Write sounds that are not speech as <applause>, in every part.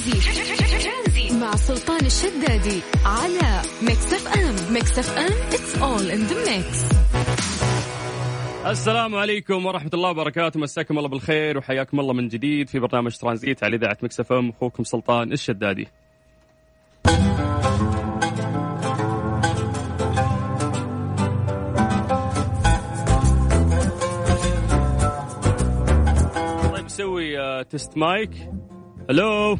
ترانزيت. مع سلطان الشدادي على Mix FM Mix FM it's all in the mix السلام عليكم ورحمة الله وبركاته. مساكم الله بالخير وحياكم الله من جديد في برنامج ترانزيت على إذاعة Mix FM أخوكم سلطان الشدادي. طيب سوي test mic hello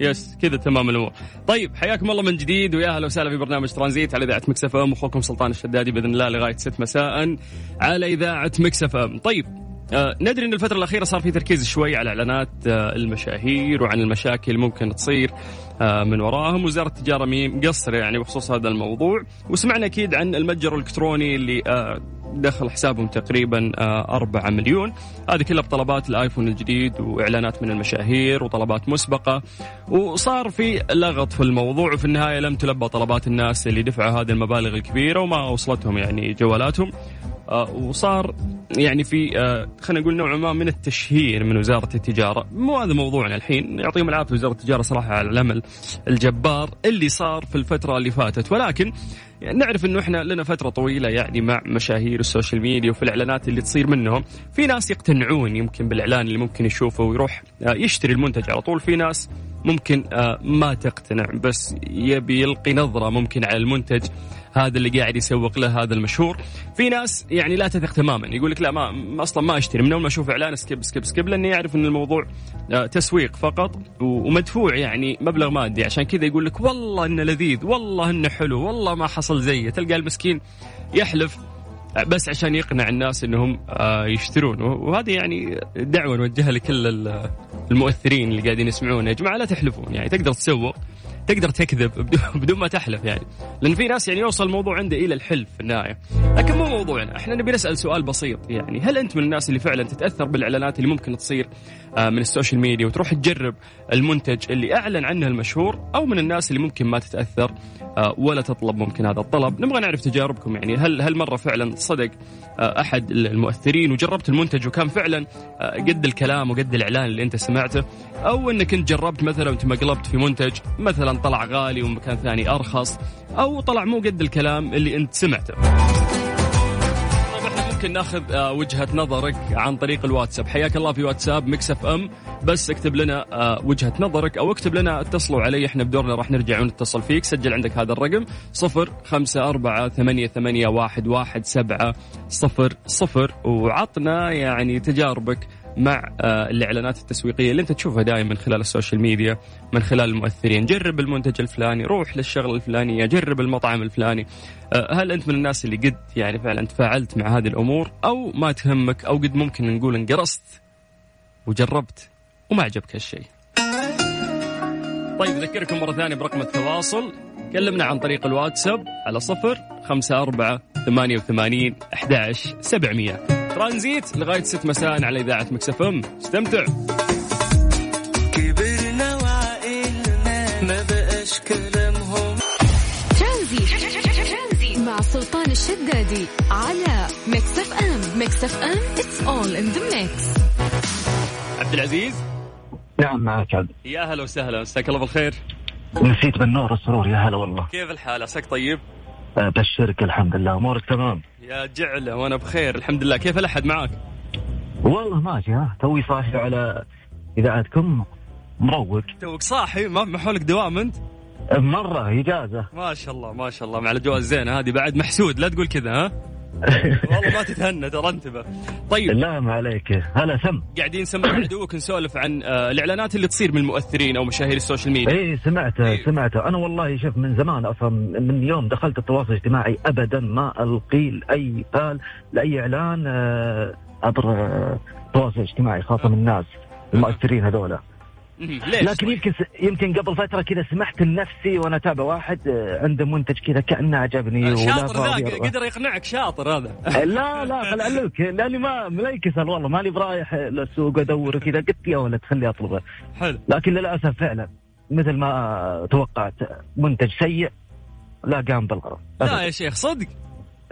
yes كذا تمام الأمور. طيب حياكم الله من جديد ويا أهلا وسهلا في برنامج ترانزيت على إذاعة Mix FM أخوكم سلطان الشدادي بإذن الله لغاية 6 مساء على إذاعة Mix FM. طيب آه ندري إن الفترة الأخيرة صار في تركيز شوي على إعلانات آه المشاهير وعن المشاكل ممكن تصير آه من وراهم وزارة التجارة مقصرة يعني بخصوص هذا الموضوع وسمعنا أكيد عن المتجر الإلكتروني اللي آه دخل حسابهم تقريبا آه 4 مليون. هذه كلها بطلبات الآيفون الجديد وإعلانات من المشاهير وطلبات مسبقة. وصار في لغط في الموضوع وفي النهاية لم تلبى طلبات الناس اللي دفعوا هذه المبالغ الكبيرة وما وصلتهم يعني جوالاتهم. آه، وصار يعني في آه، خلينا نقول نوع ما من التشهير من وزارة التجارة، مو هذا موضوعنا الحين، يعطيهم العافية وزارة التجارة صراحة على العمل الجبار اللي صار في الفترة اللي فاتت، ولكن يعني نعرف إنه إحنا لنا فترة طويلة يعني مع مشاهير ال social media وفي الإعلانات اللي تصير منهم، في ناس يقتنعون يمكن بالإعلان اللي ممكن يشوفه ويروح آه، يشتري المنتج على طول، في ناس ممكن ما تقتنع بس يبي يلقي نظرة ممكن على المنتج. هذا اللي قاعد يسوق له هذا المشهور. في ناس يعني لا تثق تماما يقول لك لا ما أصلا ما أشتري من أول ما أشوف إعلان skip skip skip لأنه يعرف إن الموضوع آه، تسويق فقط ومدفوع يعني مبلغ مادي. عشان كذا يقول لك والله إنه لذيذ والله إنه حلو والله ما حصل زيه. تلقى المسكين يحلف بس عشان يقنع الناس إنهم آه، يشترون وهذه يعني دعوة نوجهها لكل المؤثرين اللي قاعدين يسمعون يا جماعة لا تحلفون. يعني تقدر تسوق تقدر تكذب <laughs> بدون ما تحلف يعني. لأن في ناس يعني يوصل الموضوع عنده إلى الحلف في النهاية. لكن مو موضوعنا. إحنا نبي نسأل سؤال بسيط يعني. هل أنت من الناس اللي فعلا تتأثر بالإعلانات اللي ممكن تصير آه، من السوشيال ميديا وتروح تجرب المنتج اللي أعلن عنه المشهور أو من الناس اللي ممكن ما تتأثر؟ ولا تطلب ممكن هذا الطلب. نبغى نعرف تجاربكم يعني. هل هل مرة فعلا صدق آه، أحد المؤثرين وجربت المنتج وكان فعلا قد الكلام وقد الإعلان اللي أنت سمعته؟ أو إنك أنت جربت مثلا وتمقلبت في منتج مثلا طلع غالي ومكان ثاني أرخص أو طلع مو قد الكلام اللي أنت سمعته. ممكن ناخذ آه، وجهة نظرك عن طريق الواتساب. حياك الله في واتساب Mix FM. بس اكتب لنا آه، وجهة نظرك أو اكتب لنا اتصلوا علي إحنا بدورنا راح نرجع ونتصل فيك. سجل عندك هذا الرقم صفر خمسة أربعة ثمانية, ثمانية واحد, واحد سبعة صفر صفر. وعطنا يعني تجاربك مع آه، الإعلانات التسويقية اللي انت تشوفها دائما من خلال ال social media من خلال المؤثرين. جرب المنتج الفلاني روح للشغلة الفلانية جرب المطعم الفلاني. آه، هل انت من الناس اللي قد يعني فعلا تفاعلت مع هذه الأمور؟ أو ما تهمك أو قد ممكن نقول انقرصت وجربت وما عجبك هالشيء. طيب أذكركم مرة ثانية برقم التواصل. كلمنا عن طريق الواتساب على صفر خمسة أربعة ثمانية وثمانين أحد سبعمية. ترانزيت لغاية ست مساء على إذاعة Mix FM. استمتع. كبرنا وعقلنا ما بقاش كلامهم. ترانزيت. مع سلطان الشدادي على Mix FM. Mix FM it's all in the mix. عبد العزيز. نعم معك عبد. يا هلا وسهلا. مساك الله بالخير. نسيت بالنور السرور. يا هلا والله. كيف الحال؟ عساك طيب؟ بشرك الحمد لله. أمورك تمام؟ يا جعله وأنا بخير الحمد لله. كيف الأحد معك؟ والله ماشي ها. توي صاحي على إذاعتكم. مروق. توك صاحي؟ ما محولك دوام أنت؟ مرة إجازة. ما شاء الله ما شاء الله. مع الأجواء الزينة هذه بعد محسود لا تقول كذا ها؟ <laughs> والله ما تتهنى ترى انتبه. طيب. لا ما عليك. هلا سم. قاعدين نسمع عدوك نسولف عن آه، الإعلانات اللي تصير من المؤثرين أو مشاهير ال social media. اي سمعته إيه. سمعته أنا والله شوف من زمان أصلا من يوم دخلت التواصل الاجتماعي ابدا ما ألقي اي بال لأي إعلان آه، عبر التواصل الاجتماعي خاصة من الناس المؤثرين هذولا. لكن يمكن يمكن قبل فترة كذا سمحت لنفسي وأنا أتابع واحد آه، عنده منتج كذا كأنه عجبني شاطر ذا قدر يقنعك شاطر هذا. لا لا خل أقول لأني ما لا يكسل والله ماني برايح للسوق أدور كذا قلت يا ولد خلي اطلبه حلو. لكن للأسف فعلا مثل ما توقعت منتج سيء لا قام بالغرض. لا يا شيخ صدق.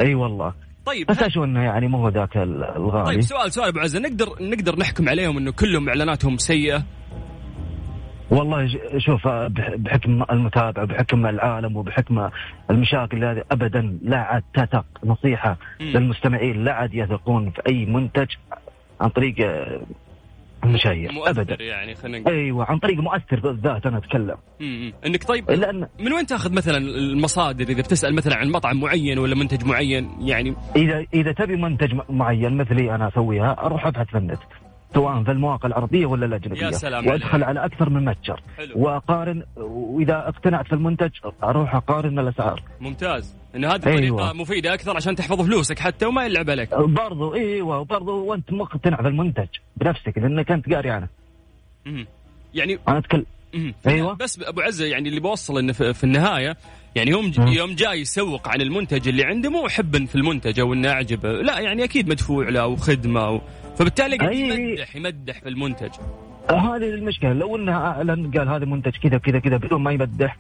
أي والله. طيب بس أشوف إنه يعني مو هو ذاك الغالي؟ طيب سؤال سؤال أبو عزة. نقدر نقدر نحكم عليهم إنه كلهم إعلاناتهم سيئة؟ والله شوف بحكم المتابعه بحكم العالم وبحكم المشاكل هذه ابدا لا عاد تثق نصيحة. للمستمعين لا عاد يثقون في أي منتج عن طريق المشاهير ابدا. يعني خلينا نقول. أيوه عن طريق مؤثر بالذات أنا أتكلم. امم إنك طيب لأن من وين تاخذ مثلا المصادر؟ إذا بتسأل مثلا عن مطعم معين ولا منتج معين يعني اذا إذا تبي منتج معين مثلي أنا أسويها أروح أبحث في النت. سواء في المواقع العربية ولا الأجنبية؟ يا سلام وأدخل على أكثر من متجر. وأقارن وإذا اقتنعت في المنتج أروح أقارن الأسعار. ممتاز. إن هذه طريقة أيوة. مفيدة أكثر عشان تحفظ فلوسك حتى وما يلعب عليك. برضو أيوة وبرضو وأنت مقتنع في المنتج بنفسك لأنك أنت قاري عنه. يعني أنا أتكلم. أيوه. بس أبو عزة يعني اللي بوصل إنه في النهاية يعني يوم يوم جاي يسوق عن المنتج اللي عنده مو حبا في المنتج أو إنه اعجبه لا يعني أكيد مدفوع له أو خدمه أو فبالتالي قاعد يمدح يمدح في المنتج. هذه المشكلة. لو انه أعلن قال هذا منتج كذا كذا كذا بدون ما يمدح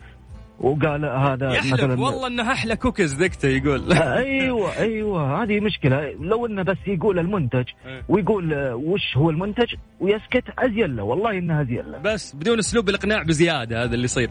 وقال هذا يحلف مثلا والله انها أحلى كوكيز ذكته يقول. <laughs> أيوه أيوه هذه مشكلة. لو إنه بس يقول المنتج إيه. ويقول وش هو المنتج؟ ويسكت أزين له والله إنها أزين له. بس بدون أسلوب الإقناع بزيادة هذا اللي يصير.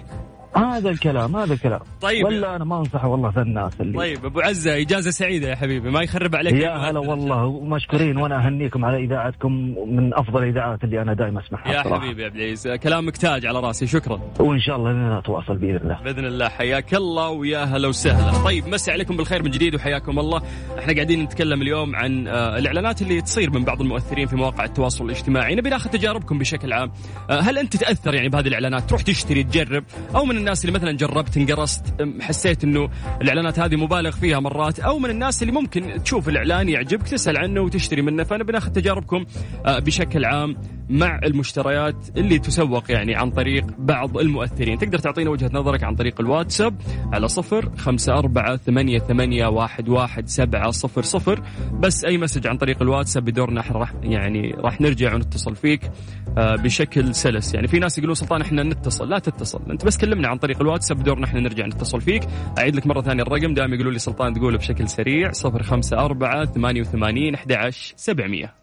هذا الكلام هذا الكلام. طيب. ولا أنا ما انصح والله في الناس اللي طيب أبو عزة إجازة سعيدة يا حبيبي ما يخرب عليك. يا هلا والله مشكورين وأنا أهنيكم على إذاعتكم من أفضل الإذاعات اللي أنا دائما أسمعها يا صراحة. حبيبي يا عبد العزيز كلامك تاج على راسي شكرا. وإن شاء الله نتواصل بإذن الله. بإذن الله حياك الله ويا هلا وسهلا. طيب مسي عليكم بالخير من جديد وحياكم الله. إحنا قاعدين نتكلم اليوم عن آه، الإعلانات اللي تصير من بعض المؤثرين في مواقع التواصل الاجتماعي. نبي ناخذ تجاربكم بشكل عام. آه، هل أنت تتاثر يعني بهذه الإعلانات؟ تروح تشتري تجرب أو من الناس اللي مثلا جرب جربت انقرصت حسيت إنه الإعلانات هذه مبالغ فيها مرات أو من الناس اللي ممكن تشوف الإعلان يعجبك تسأل عنه وتشتري منه. فأنا بناخذ تجاربكم آه، بشكل عام. مع المشتريات اللي تسوق يعني عن طريق بعض المؤثرين. تقدر تعطينا وجهة نظرك عن طريق الواتساب على صفر خمسة أربعة ثمانية, ثمانية واحد, واحد سبعة صفر صفر. بس أي مسج عن طريق الواتساب بدورنا إحنا راح يعني راح نرجع ونتصل فيك آه، بشكل سلس. يعني في ناس يقولون سلطان إحنا نتصل. لا تتصل أنت بس كلمنا عن طريق الواتساب بدورنا إحنا نرجع نتصل فيك. أعيد لك مرة ثانية الرقم. دائما يقولوا لي سلطان تقوله بشكل سريع. 054 88 11 700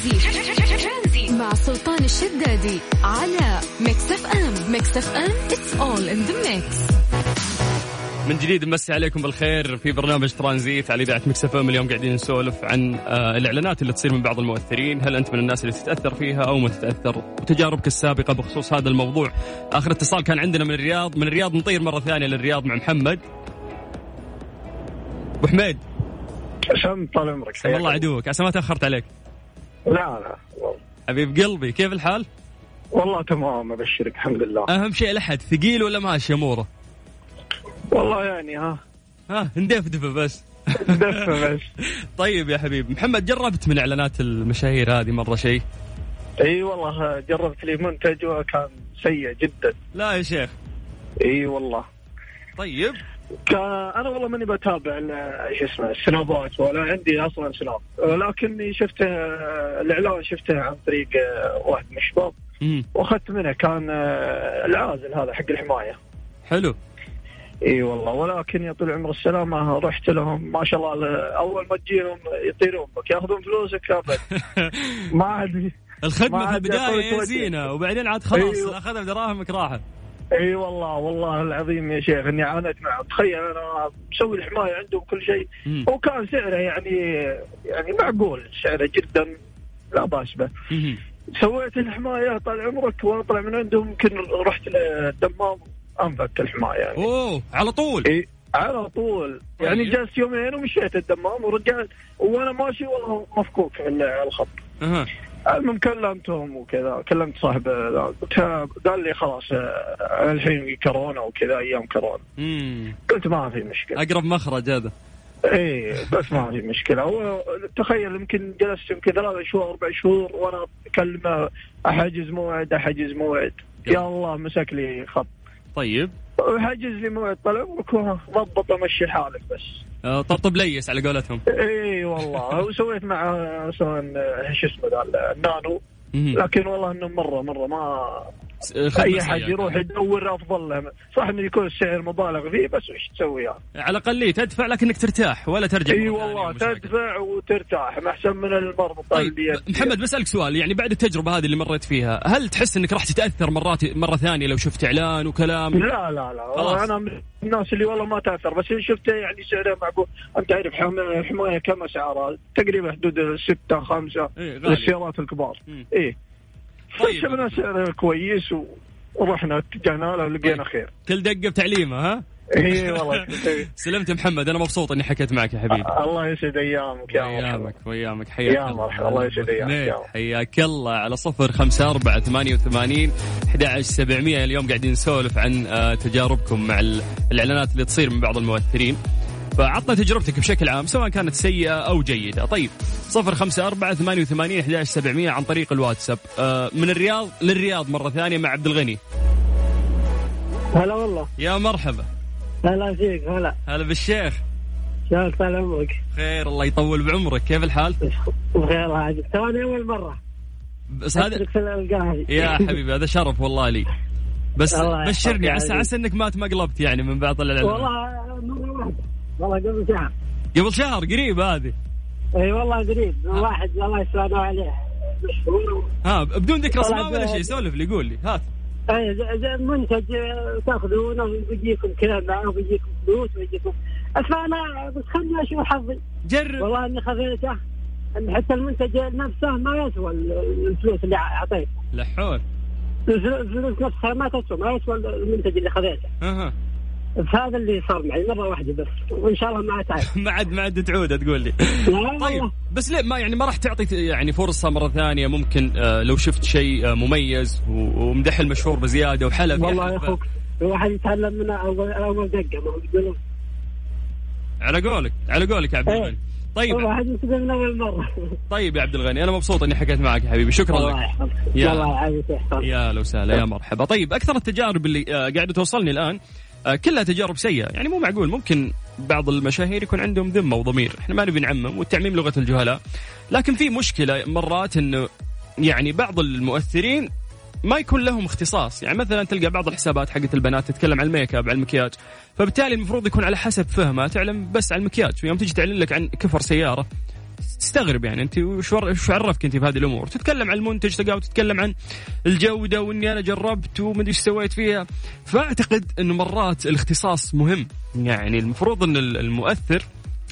ترانزيت مع سلطان الشدادي على Mix FM Mix FM it's all in the mix من جديد نمسي عليكم بالخير في برنامج ترانزيت على إذاعة Mix FM اليوم قاعدين نسولف عن آه الإعلانات اللي تصير من بعض المؤثرين. هل أنت من الناس اللي تتأثر فيها أو ما تتأثر؟ وتجاربك السابقة بخصوص هذا الموضوع. آخر اتصال كان عندنا من الرياض من الرياض نطير مرة ثانية للرياض مع محمد. أبو حميد. عشان طال عمرك. الله. عدوك عسى ما تأخرت عليك. لا لا حبيب قلبي كيف الحال؟ والله تمام أبشرك الحمد لله. أهم شيء الاحد ثقيل ولا ماشي اموره؟ والله يعني ها. ها ندفدفه بس. ندفه بس. <laughs> طيب يا حبيب محمد جربت من إعلانات المشاهير هذه مرة شيء؟ إي والله جربت لي منتج وكان سيء جدا. لا يا شيخ. إي والله. طيب. أنا والله ماني بتابع شو اسمه السنابات ولا عندي أصلا سناب. ولكني شفته الإعلان شفته عن طريق واحد من الشباب. وأخذت منه كان العازل هذا حق الحماية. حلو. إي والله ولكن يا طول العمر السلامة رحت لهم. ما شاء الله أول ما تجيهم يطيرون. بك يأخذون فلوسك ابد <laughs> ما عاد الخدمة في البداية زينة وبعدين عاد خلاص أيوه. أخذها بدراهمك راحت إي والله والله العظيم يا شيخ إني عانيت معه. تخيل أنا مسوي الحماية عندهم كل شيء. وكان سعره يعني يعني معقول سعره جدا لا بأس به. سويت الحماية طال عمرك وأنا طلع من عندهم. يمكن رحت للدمام أنفك الحماية يعني. أوه على طول؟ إي على طول. يعني طيب. جلست يومين ومشيت الدمام ورجعت. وأنا ماشي والله مفكوك في الخط. أها. المهم كلمتهم وكذا كلمت صاحب قال لي خلاص آه، الحين كورونا وكذا أيام كورونا. قلت ما في مشكلة. أقرب مخرج هذا. إيه بس ما في مشكلة. تخيل يمكن جلست يمكن ثلاث شهور أربع شهور وأنا أكلمه أحجز موعد أحجز موعد. يا الله مسك لي خط. طيب. حجز لي موعد طلع ضبط امشي حالك بس. آه، طبطب ليس على قولتهم. إي والله. <laughs> وسويت مع سواء شو اسمه النانو. لكن والله إنه مره مرة ما أي حد يروح يدور أفضل له. صح انه يكون السعر مبالغ فيه بس وش تسوي يعني؟ على الأقل تدفع لكنك ترتاح ولا ترجع إي والله تدفع وترتاح. أحسن من المربطه طيب محمد بسألك سؤال. يعني بعد التجربة هذه اللي مريت فيها هل تحس إنك راح تتأثر مرات مرة ثانية لو شفت إعلان وكلام؟ لا لا لا. خلاص. أنا من الناس اللي والله ما تأثر. بس إن شفته يعني سعره معقول. أنت تعرف الحمايه كم اسعارها تقريبا حدود 6 5 إيه للسيارات الكبار. اي طيب. شفنا سعره كويس ورحنا اتجهنا له ولقينا خير كل دقة بتعليمة ها؟ اي والله. <laughs> سلمت محمد أنا مبسوط إني حكيت معك يا حبيبي. الله يسعد أيامك يا أيامك وأيامك. حياك يا مرحبا. الله. يسعد أيامك حياك الله. على صفر خمسة أربعة ثمانية وثمانين أحد سبعمية. اليوم قاعدين نسولف عن آه، تجاربكم مع الإعلانات اللي تصير من بعض المؤثرين. فعطنا تجربتك بشكل عام سواء كانت سيئة أو جيدة. طيب صفر خمسة أربعة ثمانية وثمانين أحد سبعمية عن طريق الواتساب. آه، من الرياض للرياض مرة ثانية مع عبد الغني. هلا والله. يا مرحبا. هلا فيك هلا. هلا بالشيخ. شلونك؟ طال عمرك. خير الله يطول بعمرك. كيف الحال؟ بخير عاد توني أول مرة. بس هذا يا حبيبي هذا شرف والله لي. بس بشرني عسى عسى إنك ما تمقلبت يعني من بعض الاعلانات والله والله قبل شهر. قبل شهر قريب هذه. إي والله قريب. واحد الله يسلمه عليه. ها بدون ذكر اسماء ولا شيء سولف لي قول لي. هات. إي منتج تاخذونه ويجيكم كذا ويجيكم فلوس ويجيكم. فانا بس خليني أشوف حظي. جرب. والله إني خذيته. إن حتى المنتج نفسه ما يسوى الفلوس اللي أعطيته. لحول. الفلوس نفسها ما تسوى ما يسوى المنتج اللي خذيته. أها. فهذا اللي صار معي مرة واحدة بس وإن شاء الله ما تعود <laughs> ما عاد ما عاد تعود تقول لي. طيب بس ليه ما يعني ما راح تعطي يعني فرصة مرة ثانية ممكن آه لو شفت شيء آه مميز ومدح المشهور بزيادة وحلب والله يا أخوك الواحد يتعلم من اول أول دقه ما يقولون على قولك على قولك يا عبد الغني. طيب. واحد من أول مرة. <laughs> طيب يا عبد الغني أنا مبسوط إني حكيت معك يا حبيبي. شكرا الله لك. يا الله يعافيك يا لو سهلا يا مرحبا. طيب أكثر التجارب اللي آه قاعدة توصلني الآن كلها تجارب سيئة. يعني مو معقول ممكن بعض المشاهير يكون عندهم ذمة وضمير. إحنا ما نبي نعمم والتعميم لغة الجهلاء. لكن في مشكلة مرات إنه يعني بعض المؤثرين ما يكون لهم اختصاص. يعني مثلا تلقى بعض الحسابات حقت البنات تتكلم عن ال make up عن المكياج. فبالتالي المفروض يكون على حسب فهمها. تعلم بس عن المكياج. يوم تجي تعلن لك عن كفر سيارة تستغرب يعني أنت وش عرفك أنت في هذه الأمور؟ تتكلم عن المنتج تلقاه وتتكلم عن الجودة وإني أنا جربت ومدري إيش سويت فيها. فأعتقد إنه مرات الاختصاص مهم. يعني المفروض إن المؤثر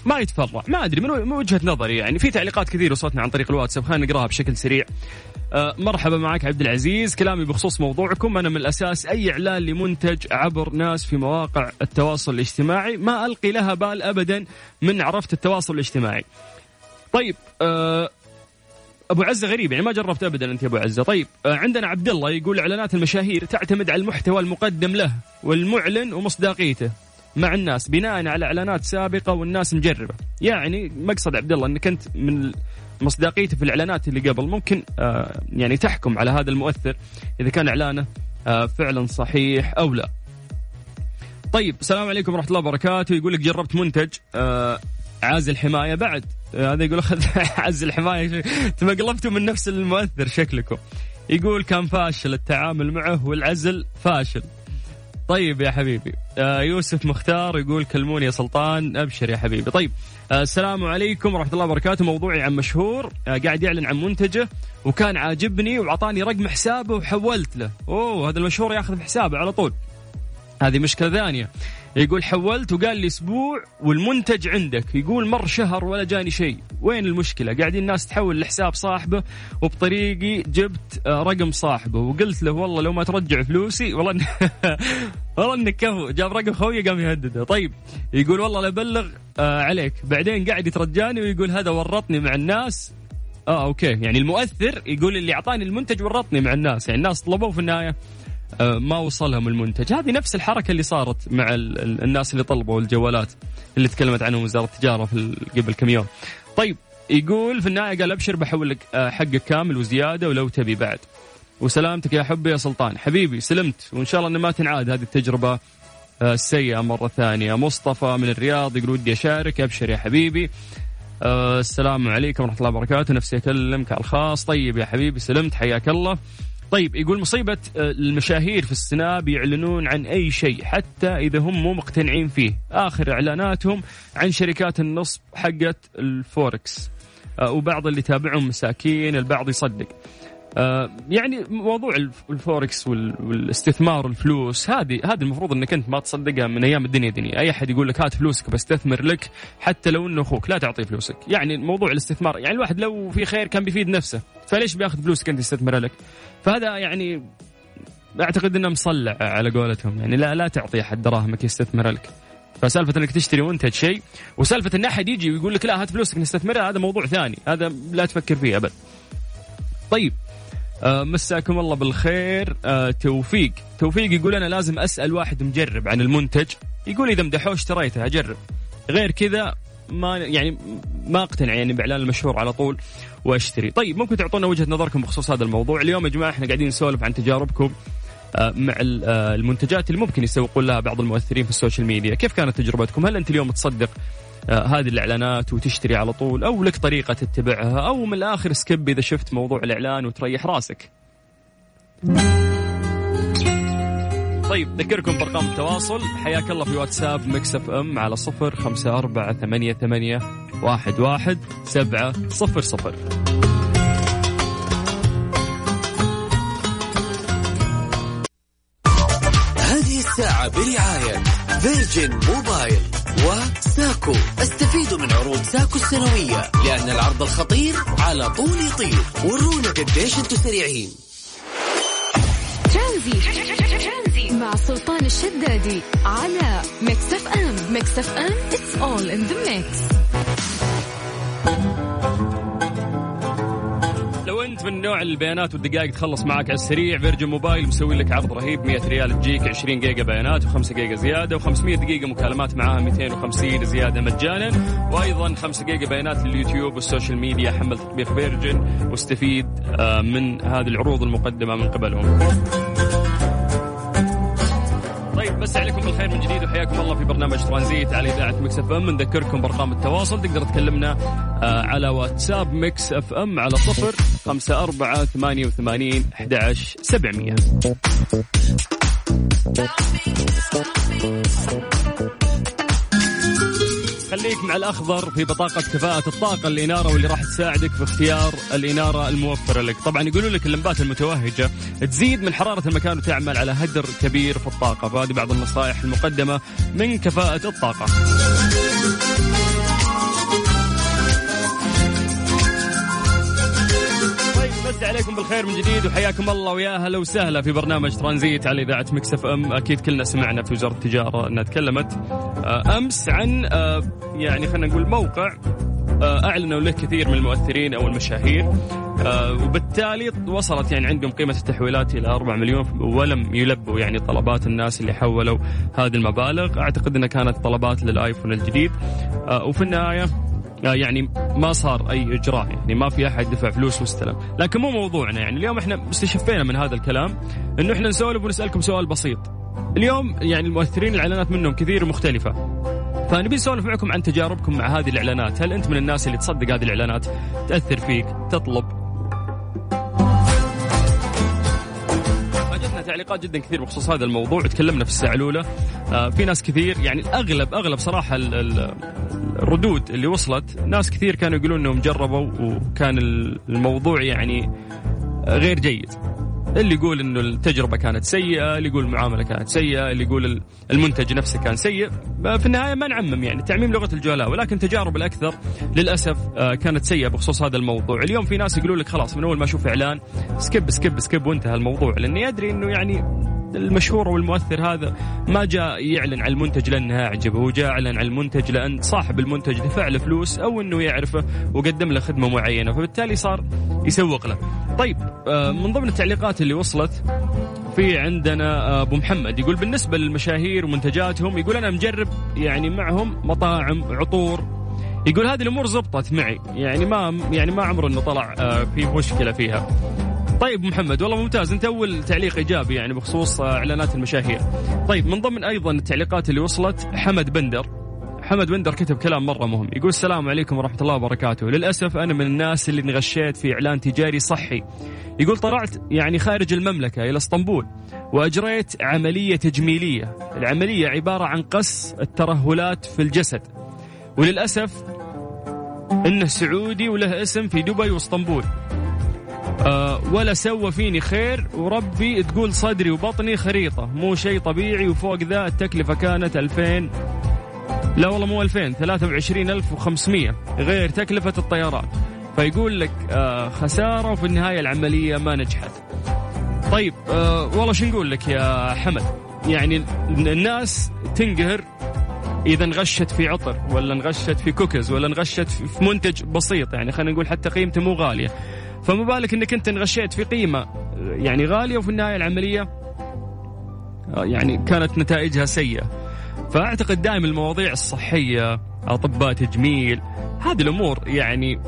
ما يتفرع. ما أدري من وجهة نظري يعني. في تعليقات كثير وصلتنا عن طريق الواتساب. خلينا نقراها بشكل سريع. أه مرحبا معك عبد العزيز. كلامي بخصوص موضوعكم. أنا من الأساس أي إعلان لمنتج عبر ناس في مواقع التواصل الاجتماعي. ما ألقي لها بال ابدا من عرفت التواصل الاجتماعي. طيب آه أبو عزة غريب يعني ما جربت ابدا أنت يا أبو عزة. طيب آه عندنا عبد الله يقول إعلانات المشاهير تعتمد على المحتوى المقدم له والمعلن ومصداقيته مع الناس بناء على إعلانات سابقة والناس مجربة. يعني مقصد عبد الله إنك أنت من مصداقيته في الإعلانات اللي قبل. ممكن آه يعني تحكم على هذا المؤثر إذا كان إعلانه آه فعلا صحيح أو لا. طيب السلام عليكم ورحمة الله وبركاته. يقول لك جربت منتج آه عازل حمايه بعد. هذا يقول أخذ <laughs> عزل حمايه تمقلبتوا من نفس المؤثر شكلكم. يقول كان فاشل التعامل معه والعزل فاشل. طيب يا حبيبي. آه يوسف مختار يقول كلموني يا سلطان. أبشر يا حبيبي. طيب آه السلام عليكم ورحمة الله وبركاته. موضوعي عن مشهور آه قاعد يعلن عن منتجه وكان عاجبني واعطاني رقم حسابه وحولت له. أوه هذا المشهور ياخذ حسابه على طول. هذه مشكلة ثانية. يقول حولت وقال لي أسبوع والمنتج عندك. يقول مر شهر ولا جاني شيء. وين المشكلة؟ قاعدين الناس تحول لحساب صاحبه وبطريقي جبت آه، رقم صاحبه. وقلت له والله لو ما ترجع فلوسي والله. <laughs> والله إنك كفو. جاب رقم خويه قام يهدده. طيب يقول والله لا أبلغ آه عليك. بعدين قاعد يترجاني ويقول هذا ورطني مع الناس. آه أوكي. يعني المؤثر يقول اللي أعطاني المنتج ورطني مع الناس. يعني الناس طلبوه في النهاية ما وصلهم المنتج. هذه نفس الحركة اللي صارت مع الناس اللي طلبوا الجوالات اللي تكلمت عنهم وزارة التجارة في قبل كم يوم. طيب يقول في النهاية قال أبشر بحول لك آه، حقك كامل وزيادة ولو تبي بعد. وسلامتك يا حبي يا سلطان. حبيبي سلمت. وإن شاء الله أن ما تنعاد هذه التجربة آه، السيئة مرة ثانية. مصطفى من الرياض يقول ودي أشارك. أبشر يا حبيبي. السلام عليكم ورحمة الله وبركاته. نفسي أكلمك على الخاص. طيب يا حبيبي سلمت. حياك الله. طيب يقول مصيبة آه، المشاهير في السناب يعلنون عن أي شيء حتى إذا هم مو مقتنعين فيه. آخر إعلاناتهم عن شركات النصب حقت الفوركس. آه، وبعض اللي تابعهم مساكين البعض يصدق. يعني موضوع الفوركس والاستثمار والفلوس هذه هذه المفروض انك انت ما تصدقها من أيام الدنيا دنيا. أي أحد يقول لك هات فلوسك بستثمر لك حتى لو إنه أخوك لا تعطيه فلوسك. يعني موضوع الاستثمار يعني الواحد لو في خير كان بيفيد نفسه فليش بياخذ فلوسك أنت يستثمرها لك؟ فهذا يعني أعتقد إنه مصلع على قولتهم. يعني لا لا تعطي أحد دراهمك يستثمر لك. فسالفة إنك تشتري منتج شيء وسالفة إن أحد يجي ويقول لك لا هات فلوسك نستثمرها هذا موضوع ثاني. هذا لا تفكر فيه أبد. طيب. آه مساكم الله بالخير. آه توفيق. توفيق يقول أنا لازم أسأل واحد مجرب عن المنتج. يقول إذا مدحوه اشتريته أجرب. غير كذا ما يعني ما أقتنع يعني بإعلان المشهور على طول وأشتري. طيب ممكن تعطونا وجهة نظركم بخصوص هذا الموضوع؟ اليوم يا جماعة إحنا قاعدين نسولف عن تجاربكم آه، مع آه، المنتجات اللي ممكن يسوقون لها بعض المؤثرين في ال social media. كيف كانت تجربتكم؟ هل أنت اليوم تصدق آه، هذه الإعلانات وتشتري على طول أو لك طريقة تتبعها أو من الآخر skip إذا شفت موضوع الإعلان وتريح راسك. طيب أذكركم بأرقام التواصل حياك الله في واتساب Mix FM على صفر خمسة أربعة ثمانية ثمانية واحد واحد سبعة صفر صفر هذه الساعة برعاية Virgin Mobile وساكو استفيدوا من عروض ساكو السنوية لأن العرض الخطير على طول يطير. ورونا قديش أنتم سريعين. ترانزيت. مع سلطان الشدادي على Mix FM. Mix FM it's all in the mix. أنت من نوع البيانات والدقائق تخلص معك على السريع. Virgin Mobile مسوي لك عرض رهيب. 100 ريال تجيك 20 جيجا بيانات و5 جيجا زيادة و500 دقيقة مكالمات معاها 250 زيادة مجانا. وأيضا 5 جيجا بيانات لليوتيوب وال social media. حمل تطبيق Virgin واستفيد آه، من هذه العروض المقدمة من قبلهم. مسي عليكم بالخير من جديد وحياكم الله في برنامج ترانزيت على إذاعة Mix FM. نذكركم بأرقام التواصل تقدر تكلمنا آه، على واتساب Mix FM على صفر خمسة أربعة ثمانية وثمانين أحد عشر سبعمية. خليك مع الأخضر في بطاقة كفاءة الطاقة الإنارة واللي راح تساعدك في اختيار الإنارة الموفرة لك. طبعا يقولون لك اللمبات المتوهجة تزيد من حرارة المكان وتعمل على هدر كبير في الطاقة. فهذه بعض النصائح المقدمة من كفاءة الطاقة. مسي عليكم بالخير من جديد وحياكم الله ويا هلا وسهلا في برنامج ترانزيت على إذاعة Mix FM. أكيد كلنا سمعنا في وزارة التجارة أنها تكلمت آه، أمس عن آه، يعني خلينا نقول موقع آه، أعلنوا له كثير من المؤثرين أو المشاهير وبالتالي وصلت يعني عندهم قيمة التحويلات إلى 4 مليون ولم يلبوا يعني طلبات الناس اللي حولوا هذه المبالغ. أعتقد إنها كانت طلبات للآيفون الجديد. وفي النهاية يعني ما صار أي إجراء يعني ما في أحد دفع فلوس واستلم. لكن مو موضوعنا يعني اليوم إحنا استشفينا من هذا الكلام إنه إحنا نسولف ونسألكم سؤال بسيط. اليوم يعني المؤثرين الإعلانات منهم كثير ومختلفة. فنبي نسولف معكم عن تجاربكم مع هذه الإعلانات. هل أنت من الناس اللي تصدق هذه الإعلانات تأثر فيك تطلب تعليقات جدا كثير بخصوص هذا الموضوع. تكلمنا في الساعة الأولى. آه في ناس كثير يعني أغلب أغلب صراحة الردود اللي وصلت ناس كثير كانوا يقولون إنهم جربوا وكان الموضوع يعني غير جيد. اللي يقول إنه التجربة كانت سيئة، اللي يقول المعاملة كانت سيئة، اللي يقول المنتج نفسه كان سيء، في النهاية ما نعمم يعني تعميم لغة الجهلاء ولكن تجارب الأكثر للأسف آه، كانت سيئة بخصوص هذا الموضوع، اليوم في ناس يقولوا لك خلاص من أول ما أشوف إعلان skip skip skip وانتهى الموضوع لأني أدري إنه يعني المشهور والمؤثر هذا ما جاء يعلن عن المنتج لانها أعجبه هو جاء اعلن عن المنتج لأن صاحب المنتج دفع له فلوس أو إنه يعرفه وقدم له خدمة معينة فبالتالي صار يسوق له. طيب آه، من ضمن التعليقات اللي وصلت في عندنا آه، أبو محمد يقول بالنسبة للمشاهير ومنتجاتهم يقول أنا مجرب يعني معهم مطاعم عطور يقول هذه الأمور زبطت معي يعني ما يعني ما عمره إنه طلع آه، في مشكلة فيها طيب محمد والله ممتاز. انت أول تعليق إيجابي يعني بخصوص إعلانات المشاهير. طيب من ضمن أيضا التعليقات اللي وصلت حمد بندر. محمد بندر كتب كلام مرة مهم. يقول السلام عليكم ورحمة الله وبركاته. للأسف أنا من الناس اللي انغشيت في إعلان تجاري صحي. يقول طلعت يعني خارج المملكة إلى اسطنبول وأجريت عملية تجميلية. العملية عبارة عن قص الترهلات في الجسد. وللأسف إنه سعودي وله اسم في دبي واسطنبول. ولا سوى فيني خير. وربي تقول صدري وبطني خريطة مو شيء طبيعي وفوق ذا التكلفة كانت 2000 لا والله مو 2000 23500 غير تكلفة الطيارات. فيقول لك أه خسارة وفي النهاية العملية ما نجحت. طيب أه والله شو نقول لك يا حمد؟ يعني الناس تنقهر إذا انغشت في عطر ولا انغشت في كوكز ولا انغشت في منتج بسيط. يعني خلينا نقول حتى قيمته مو غالية. فما بالك إنك أنت انغشيت في قيمة يعني غالية وفي النهاية العملية يعني كانت نتائجها سيئة. فأعتقد دائما المواضيع الصحية اطباء تجميل هذه الأمور يعني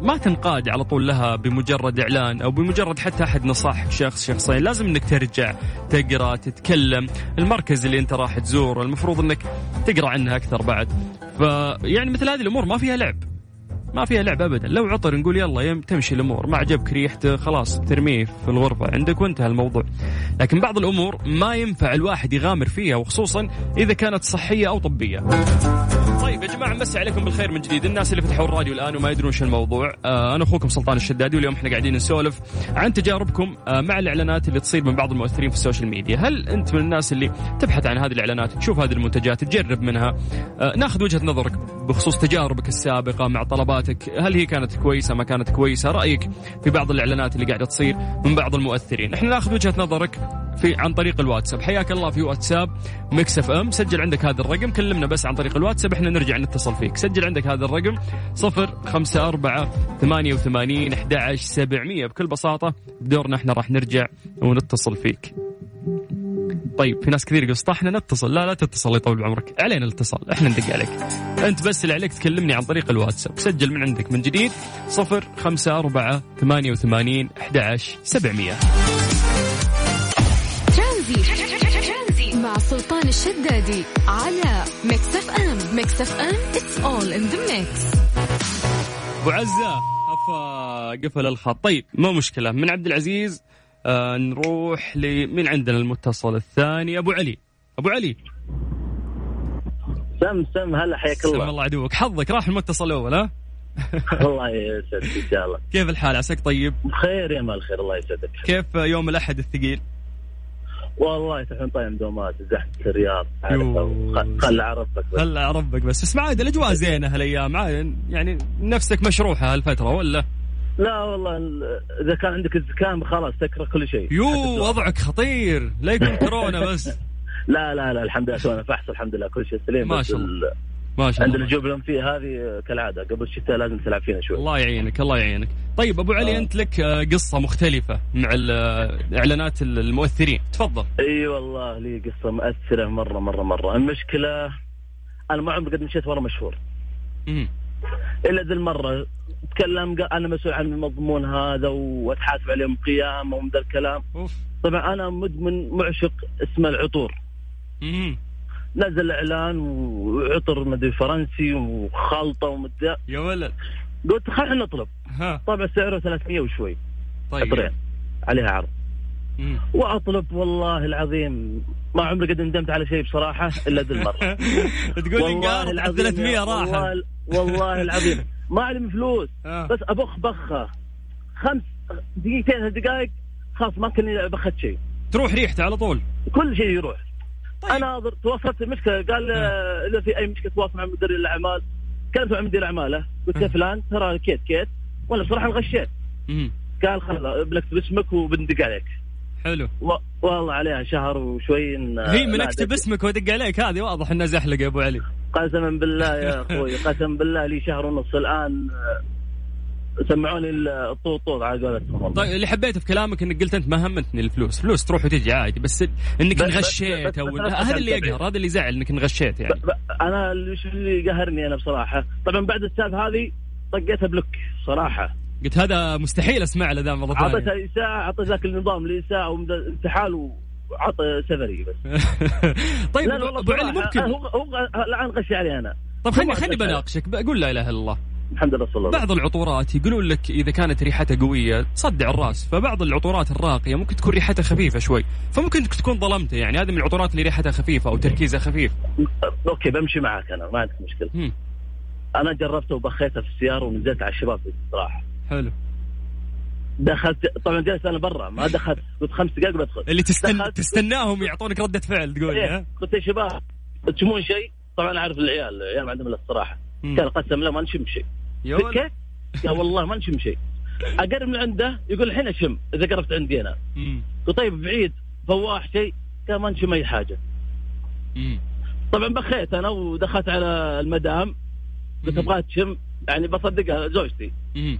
ما تنقاد على طول لها بمجرد إعلان أو بمجرد حتى أحد نصحك شخص شخصين. لازم إنك ترجع تقرأ تتكلم. المركز اللي أنت راح تزوره المفروض إنك تقرأ عنها أكثر بعد. فيعني مثل هذه الأمور ما فيها لعب. ما فيها لعب ابدا. لو عطر نقول يلا تمشي الأمور. ما عجبك ريحته خلاص ترميه في الغرفة. عندك وانتهى الموضوع. لكن بعض الأمور ما ينفع الواحد يغامر فيها وخصوصا إذا كانت صحية أو طبية. طيب يا جماعة مسي عليكم بالخير من جديد. الناس اللي فتحوا الراديو الآن وما يدرون شو الموضوع. آه أنا أخوكم سلطان الشدادي واليوم إحنا قاعدين نسولف عن تجاربكم آه مع الإعلانات اللي تصير من بعض المؤثرين في ال social media. هل أنت من الناس اللي تبحث عن هذه الإعلانات تشوف هذه المنتجات تجرب منها؟ آه ناخذ وجهة نظرك بخصوص تجاربك السابقة مع طلباتك. هل هي كانت كويسة ما كانت كويسة؟ رأيك في بعض الإعلانات اللي قاعدة تصير من بعض المؤثرين. إحنا ناخذ وجهة نظرك في عن طريق الواتساب. حياك الله في واتساب Mix FM. سجل عندك هذا الرقم كلمنا بس عن طريق الواتساب إحنا نرجع نتصل فيك. سجل عندك هذا الرقم 0 5 4 88 11 700 بكل بساطة بدورنا إحنا راح نرجع ونتصل فيك. طيب في ناس كثير يقول إحنا نتصل. لا لا تتصل يطول عمرك. علينا الاتصال إحنا ندق عليك. أنت بس اللي عليك تكلمني عن طريق الواتساب. سجل من عندك من جديد 0 5 4 88 11 700 مع سلطان الشدادي على Mix FM Mix FM it's all in the mix أبو عزة أفا قفل الخط. طيب ما مشكلة. من عبد العزيز آه نروح لمين عندنا المتصل الثاني أبو علي. أبو علي. سم سم هلا حياك الله. سم الله عدوك حظك راح المتصل الأول ها؟ <laughs> الله يسعدك إن شاء الله. كيف الحال؟ عساك طيب؟ بخير يا مال خير الله يسعدك. كيف يوم الأحد الثقيل؟ والله تحن طايم دومات زحمة الرياض. خل اعرفك بس. خل اعرفك بس. اسمع عاد الأجواء زينة هالأيام. يعني نفسك مشروحة هالفترة ولا؟ لا والله إذا كان عندك الزكام خلاص تكره كل شيء. يو وضعك خطير. لا يكون كورونا <laughs> بس. لا لا لا الحمد لله سوينا فحص الحمد لله كل شيء سليم ما شاء الله. ما شاء الله. عندنا الجبل فيه هذه كالعادة. قبل الشتاء لازم تلعب فينا شوي. الله يعينك الله يعينك. طيب أبو علي آه. أنت لك قصة مختلفة مع إعلانات المؤثرين. تفضل. إي أيوة والله لي قصة مؤثرة مرة مرة مرة. المشكلة أنا ما عمري قد مشيت ورا مشهور. امم إلا ذي المرة. تكلم أنا مسؤول عن المضمون هذا وأتحاسب عليهم قيامه ومن ذا الكلام. أوف. طبعا أنا مدمن معشق اسمه العطور. امم نزل اعلان وعطر مدري فرنسي وخلطة ومدري. يا ولد. قلت خلينا نطلب. ها. طبعا سعره 300 وشوي. طيب. عطرين. عليها عرض. مم. وأطلب والله العظيم ما عمري قد ندمت على شيء بصراحة إلا ذي المرة. <laughs> تقول والله العظيم 300 راحه والله, والله العظيم. ما علم فلوس. بس ابخ بخه خمس دقيقتين دقائق خلاص ما كني بخت شيء. تروح ريحته على طول. كل شيء يروح. طيب. أنا تواصلت المشكلة. قال آه، إذا في أي مشكلة تواصل مع مدير الأعمال. كلمت مع مدير اعماله قلت له فلان ترى كيت كيت. وأنا بصراحة انغشيت. قال خلاص بنكتب اسمك وبندق عليك. حلو. و... والله عليها شهر وشوي إن هي من اكتب اسمك ودق عليك. هذه واضح انها زحلقه يا أبو علي. قسما بالله يا أخوي قسم بالله لي شهر ونص الآن آه، سمعوني الطوط على قولتهم والله. طيب اللي حبيته في كلامك إنك قلت أنت ما همتني الفلوس، فلوس تروح وتجي عادي بس إنك انغشيت أو هذا اللي يقهر هذا اللي يزعل إنك انغشيت يعني. ب... أنا اللي قهرني أنا بصراحة؟ طبعا بعد السالفة هذه طقيتها بلوك صراحة. قلت هذا مستحيل أسمع له ذا مرة اعطيتها ثانية ساعه اعطيت ذاك النظام لي ساعه وانتحال وعطى سفري بس. <laughs> طيب أبو علي ممكن. هو هو الان غشي علي أنا. طيب خليني خليني. بناقشك. بقول لا إله إلا الله. الحمد لله صلى الله بعض العطورات يقولون لك إذا كانت ريحتها قوية تصدع الرأس فبعض العطورات الراقية ممكن تكون ريحتها خفيفة شوي فممكن تكون ظلمته يعني هذه من العطورات اللي ريحتها خفيفة أو تركيزها خفيف. أوكي بمشي معك أنا ما عندك مشكلة. مم. أنا جربته وبخيته في السيارة ونزلت على الشباب بصراحه حلو. دخلت طبعا جلست أنا برا ما <laughs> دخلت قلت خمس دقائق بدخل اللي تستن... دخلت- تستناهم يعطونك ردة فعل تقول إيه. قلت يا شباب تشمون شيء؟ طبعا أعرف العيال العيال ما عندهم الا الصراحه. قال قسم لا ما نشم شيء. كيف؟ قال والله ما نشم شيء أقرب من عنده يقول الحين أشم إذا قربت عندي أنا. قلت طيب بعيد فواح شيء قال ما نشم أي حاجة مم. طبعا بخيت أنا ودخلت على المدام قلت. أبغى تشم يعني بصدقها زوجتي مم.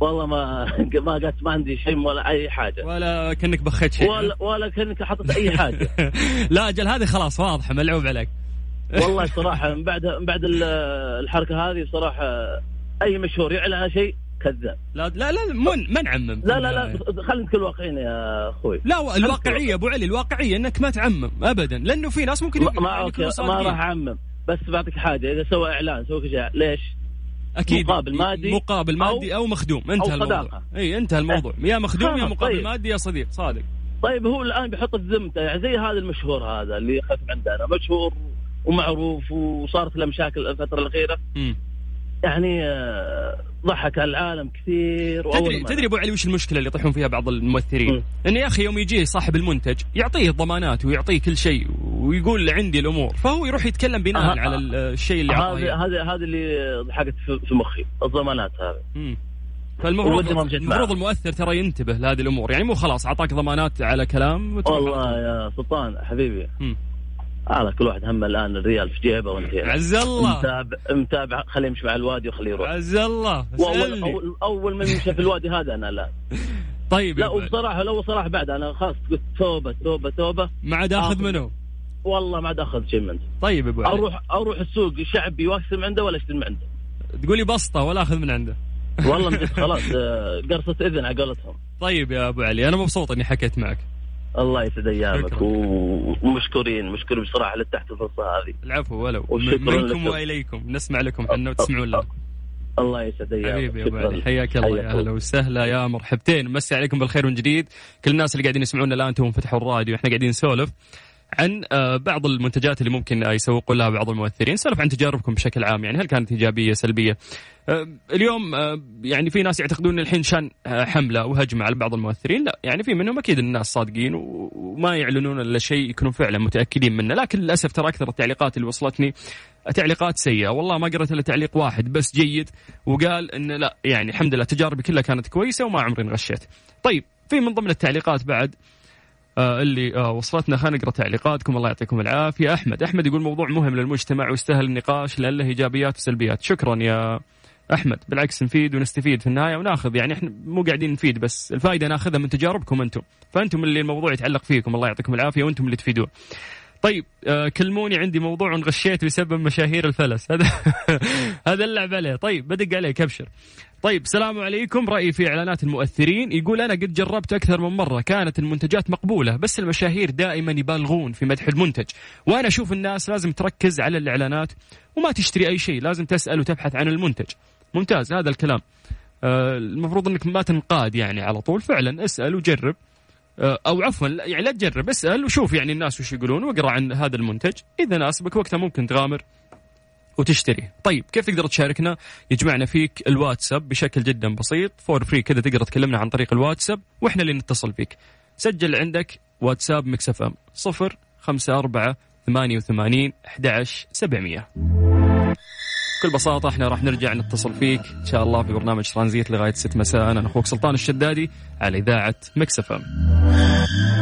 والله ما <laughs> ما قالت ما عندي شم ولا أي حاجة ولا كأنك بخيت شيء ولا ولا كأنك حطيت أي حاجة <laughs> لا أجل هذه خلاص واضحة ملعوب عليك والله صراحة من بعد من بعد ال- الحركة هذه صراحة أي مشهور يعلن عن شيء كذاب. لا لا لا من ما نعمم لا لا لا خلينا نكون واقعيين يا أخوي. لا الواقعية أبو علي الواقعية إنك ما تعمم ابدا. لأنه في ناس ممكن ما, أوكي ما. راح أعمم. بس بعطيك حاجة إذا سوى إعلان سوى شيء ليش؟ أكيد. مقابل مادي مقابل مادي أو, مخدوم. انتهى أو الموضوع. إي انتهى الموضوع. يا مخدوم يا مقابل طيب. مادي يا صديق صادق. طيب هو الآن بيحط ذمته يعني زي هذا المشهور هذا اللي ختم عندنا مشهور ومعروف وصارت له مشاكل الفترة الأخيرة. يعني آه، ضحك العالم كثير تدري تدري أبو علي وش المشكلة اللي يطيحون فيها بعض الممثلين؟ مم. انه يا أخي يوم يجيه صاحب المنتج يعطيه الضمانات ويعطيه كل شيء ويقول عندي الأمور فهو يروح يتكلم بناء آه، على. ال- الشيء اللي هذا أعطاه هذا هذا اللي ضحكت في مخي الضمانات هذه. فالمفروض المفروض. المؤثر ترى ينتبه لهذه الأمور يعني مو خلاص أعطاك ضمانات على كلام على والله. يا سلطان حبيبي مم. على كل واحد هم الآن الريال في جيبه وانت عز الله. متابع متابع. خليه يمشي مع الوادي وخليه يروح. عز الله. اسألني. اول, أول من يمشي في الوادي هذا أنا الان <laughs> طيب لا. وبصراحه لو صراحة بعد أنا خلاص قلت توبة توبة توبة. ما عاد آخذ. منه. والله ما عاد آخذ شيء منه. طيب يا ابو علي أروح أروح السوق شعبي واقسم عنده ولا أشتري من عنده. تقولي بسطة ولا آخذ من عنده. والله <laughs> خلاص آه، قرصة إذن على قولتهم. طيب يا أبو علي أنا مبسوط إني حكيت معك. الله يسعد أيامك. ومشكورين مشكورين بصراحه لتحت الفرصة هذه. العفو ولو. منكم. وإليكم. نسمع لكم إحنا وتسمعون لنا. الله يسعد أيامك. حبيبي ابو. علي حياك الله يا أهلا وسهلا يا مرحبتين. مسي عليكم بالخير من جديد. كل الناس اللي قاعدين يسمعونا الآن توهم فتحوا الراديو. إحنا قاعدين نسولف. عن آه، بعض المنتجات اللي ممكن آه، يسوقون لها بعض المؤثرين. نسولف عن تجاربكم بشكل عام يعني هل كانت إيجابية سلبية؟ آه، اليوم يعني في ناس يعتقدون إن الحين شان حملة وهجمة على بعض المؤثرين. لا يعني في منهم أكيد الناس صادقين وما يعلنون إلا شيء يكونون فعلا متأكدين منه. لكن للأسف ترى أكثر التعليقات اللي وصلتني تعليقات سيئة. والله ما قرأت إلا تعليق واحد بس جيد وقال إن لا يعني الحمد لله تجاربي كلها كانت كويسة وما عمري انغشيت. طيب في من ضمن التعليقات بعد اللي آه خلينا نقرأ تعليقاتكم. الله يعطيكم العافية. أحمد. أحمد يقول موضوع مهم للمجتمع ويستاهل النقاش لأن له إيجابيات وسلبيات. شكرا يا أحمد. بالعكس نفيد ونستفيد في النهاية وناخذ. يعني إحنا مو قاعدين نفيد بس. الفائدة ناخذها من تجاربكم أنتم. فأنتم اللي الموضوع يتعلق فيكم. الله يعطيكم العافية وأنتم اللي تفيدون. طيب آه كلموني عندي موضوع غشيت بسبب مشاهير الفلس. هذا <laughs> هذا اللعب عليه. طيب بدق عليك. أبشر. طيب السلام عليكم. رأيي في إعلانات المؤثرين. يقول أنا قد جربت أكثر من مرة. كانت المنتجات مقبولة بس المشاهير دائما يبالغون في مدح المنتج. وأنا أشوف الناس لازم تركز على الإعلانات وما تشتري أي شيء لازم تسأل وتبحث عن المنتج. ممتاز هذا الكلام. آه المفروض أنك ما تنقاد يعني على طول. فعلا اسأل وجرب. آه، أو عفوا يعني لا تجرب اسأل وشوف يعني الناس وش يقولون واقرأ عن هذا المنتج. إذا ناسبك وقتها ممكن تغامر. وتشتري. طيب كيف تقدر تشاركنا؟ يجمعنا فيك الواتساب بشكل جدا بسيط. for free كذا تقدر تكلمنا عن طريق الواتساب وإحنا اللي نتصل فيك سجل عندك واتساب Mix FM صفر خمسة أربعة ثمانية وثمانين أحد سبعمية. بكل بساطة إحنا راح نرجع نتصل فيك إن شاء الله في برنامج ترانزيت لغاية 6 مساء. أنا أخوك سلطان الشدادي على إذاعة مكسف إم.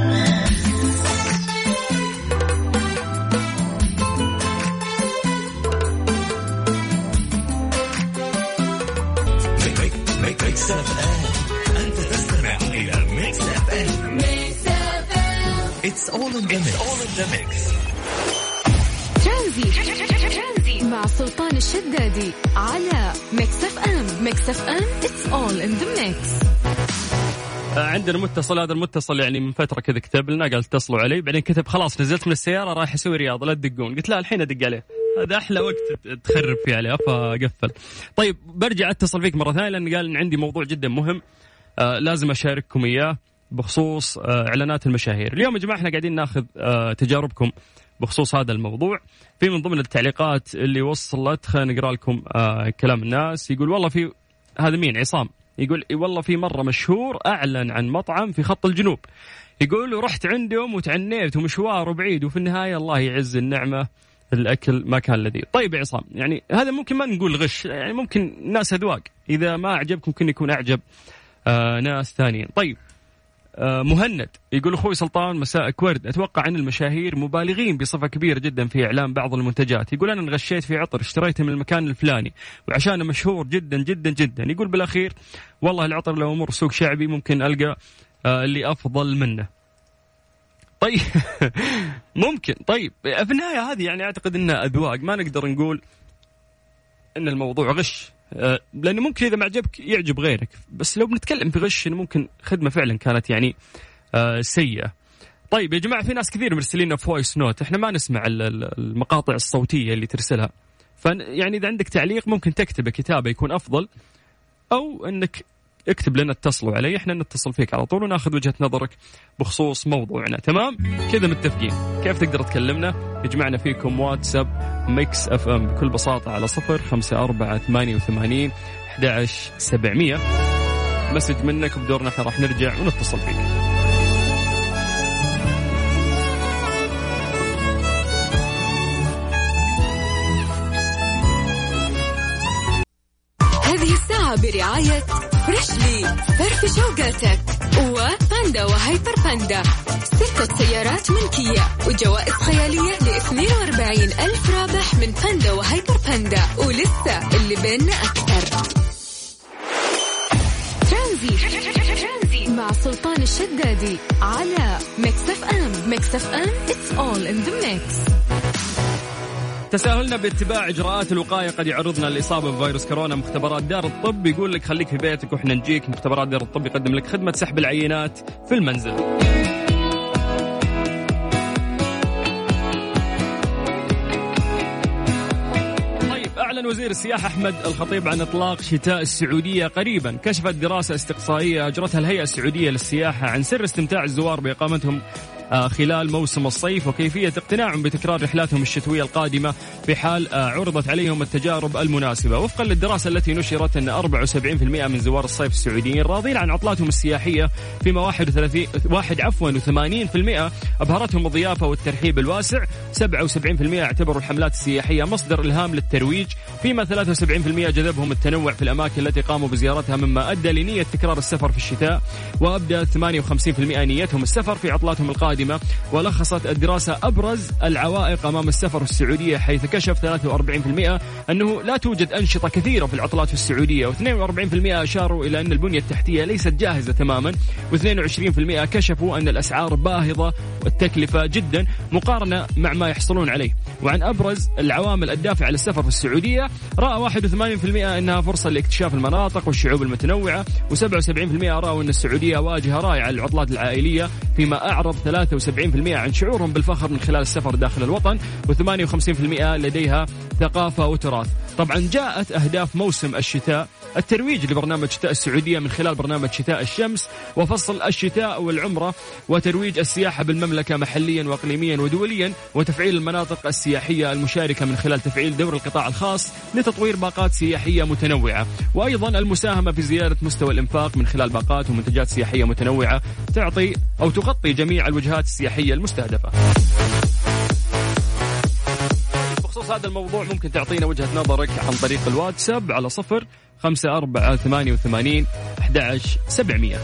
It's all in the mix. all in the mix. Transit مع سلطان الشدادي على Mix FM Mix FM it's all in the mix عندنا متصل هذا المتصل يعني من فترة كذا كتب لنا قال اتصلوا علي. بعدين كتب خلاص نزلت من السيارة رايح أسوي رياضة لا تدقون. قلت لا الحين ادق عليه. هذا أحلى وقت تخرب فيه عليه فقفل. طيب برجع اتصل فيك مرة ثانية لأن قال إن عندي موضوع جدا مهم. آه لازم أشارككم إياه. بخصوص آه إعلانات المشاهير. اليوم يا جماعة إحنا قاعدين ناخذ آه تجاربكم بخصوص هذا الموضوع. في من ضمن التعليقات اللي وصلت خلينا نقرأ لكم آه كلام الناس. يقول والله في هذا مين؟ عصام. يقول والله في مرة مشهور أعلن عن مطعم في خط الجنوب. يقول رحت عندهم وتعنيت ومشوار وبعيد وفي النهاية الله يعز النعمة الأكل ما كان لذيذ. طيب يا عصام يعني هذا ممكن ما نقول غش يعني ممكن ناس أذواق. إذا ما أعجبكم ممكن يكون أعجب آه ناس ثانيين. طيب مهند يقول أخوي سلطان مساءك ورد أتوقع أن المشاهير مبالغين بصفة كبيرة جدا في إعلان بعض المنتجات. يقول أنا انغشيت في عطر اشتريته من المكان الفلاني وعشانه مشهور جدا جدا جدا. يقول بالأخير والله العطر لو أمر سوق شعبي ممكن ألقى آه اللي أفضل منه. طيب <laughs> ممكن. طيب في النهاية هذه يعني أعتقد إنها أذواق. ما نقدر نقول إن الموضوع غش. آه، لأنه ممكن إذا ما عجبك يعجب غيرك. بس لو بنتكلم في غش إنه ممكن خدمة فعلا كانت يعني آه، سيئة. طيب يا جماعة في ناس كثير مرسلين voice note إحنا ما نسمع المقاطع الصوتية اللي ترسلها. فيعني إذا عندك تعليق ممكن تكتبه كتابة يكون أفضل أو إنك اكتب لنا اتصلوا علي إحنا نتصل فيك على طول وناخذ وجهة نظرك بخصوص موضوعنا. تمام؟ كذا متفقين. كيف تقدر تكلمنا؟ يجمعنا فيكم واتساب Mix FM بكل بساطة على صفر خمسة أربعة ثمانية وثمانين أحد سبعمية. message منك وبدورنا إحنا راح نرجع ونتصل فيك. هذه الساعة برعاية Freshly فرفش وقاتك وباندا وهيبر باندا. ستة سيارات ملكية وجوائز خيالية ل 42 ألف رابح من باندا وهايبر باندا. ولسه اللي بيننا أكثر. ترانزيت مع سلطان الشدادي على ميكس اف ام. ميكس اف ام it's all in the mix. تساهلنا باتباع إجراءات الوقاية قد يعرضنا للاصابه بفيروس كورونا. مختبرات دار الطب يقول لك خليك في بيتك وإحنا نجيك. مختبرات دار الطب يقدم لك خدمة سحب العينات في المنزل. طيب، أعلن وزير السياحة أحمد الخطيب عن إطلاق شتاء السعودية قريبا. كشفت دراسة استقصائية أجرتها الهيئة السعودية للسياحة عن سر استمتاع الزوار بإقامتهم خلال موسم الصيف وكيفية اقتناعهم بتكرار رحلاتهم الشتوية القادمة في حال آه، عرضت عليهم التجارب المناسبة. وفقا للدراسة التي نشرت أن 74% من زوار الصيف السعوديين راضين عن عطلاتهم السياحية فيما 31 واحد عفوا و80% أبهرتهم الضيافة والترحيب الواسع. 77% اعتبروا الحملات السياحية مصدر إلهام للترويج. فيما 73% جذبهم التنوع في الأماكن التي قاموا بزيارتها مما أدى لنية تكرار السفر في الشتاء. وأبدأ 58% نيتهم السفر في عطلاتهم القادمة. القادمة ولخصت الدراسة أبرز العوائق أمام السفر في السعودية حيث كشف 43% أنه لا توجد أنشطة كثيرة في العطلات في السعودية و42% أشاروا إلى أن البنية التحتية ليست جاهزة تماما و22% كشفوا أن الأسعار باهظة والتكلفة جدا مقارنة مع ما يحصلون عليه. وعن أبرز العوامل الدافعة للسفر في السعودية رأى 81% أنها فرصة لاكتشاف المناطق والشعوب المتنوعة و77% رأوا أن السعودية واجهة رائعة للعطلات العائلية فيما أعرض 73% عن شعورهم بالفخر من خلال السفر داخل الوطن و58% لديها ثقافة وتراث. طبعا جاءت أهداف موسم الشتاء الترويج لبرنامج شتاء السعودية من خلال برنامج شتاء الشمس وفصل الشتاء والعمرة وترويج السياحة بالمملكة محليا وإقليميا ودوليا وتفعيل المناطق السياحية المشاركة من خلال تفعيل دور القطاع الخاص لتطوير باقات سياحية متنوعة. وأيضا المساهمة في زيادة مستوى الإنفاق من خلال باقات ومنتجات سياحية متنوعة تعطي أو تغطي جميع الوجهات السياحية المستهدفة. بخصوص هذا الموضوع ممكن تعطينا وجهة نظرك عن طريق الواتساب على صفر خمسة أربعة ثمانية وثمانين أحد سبعمية.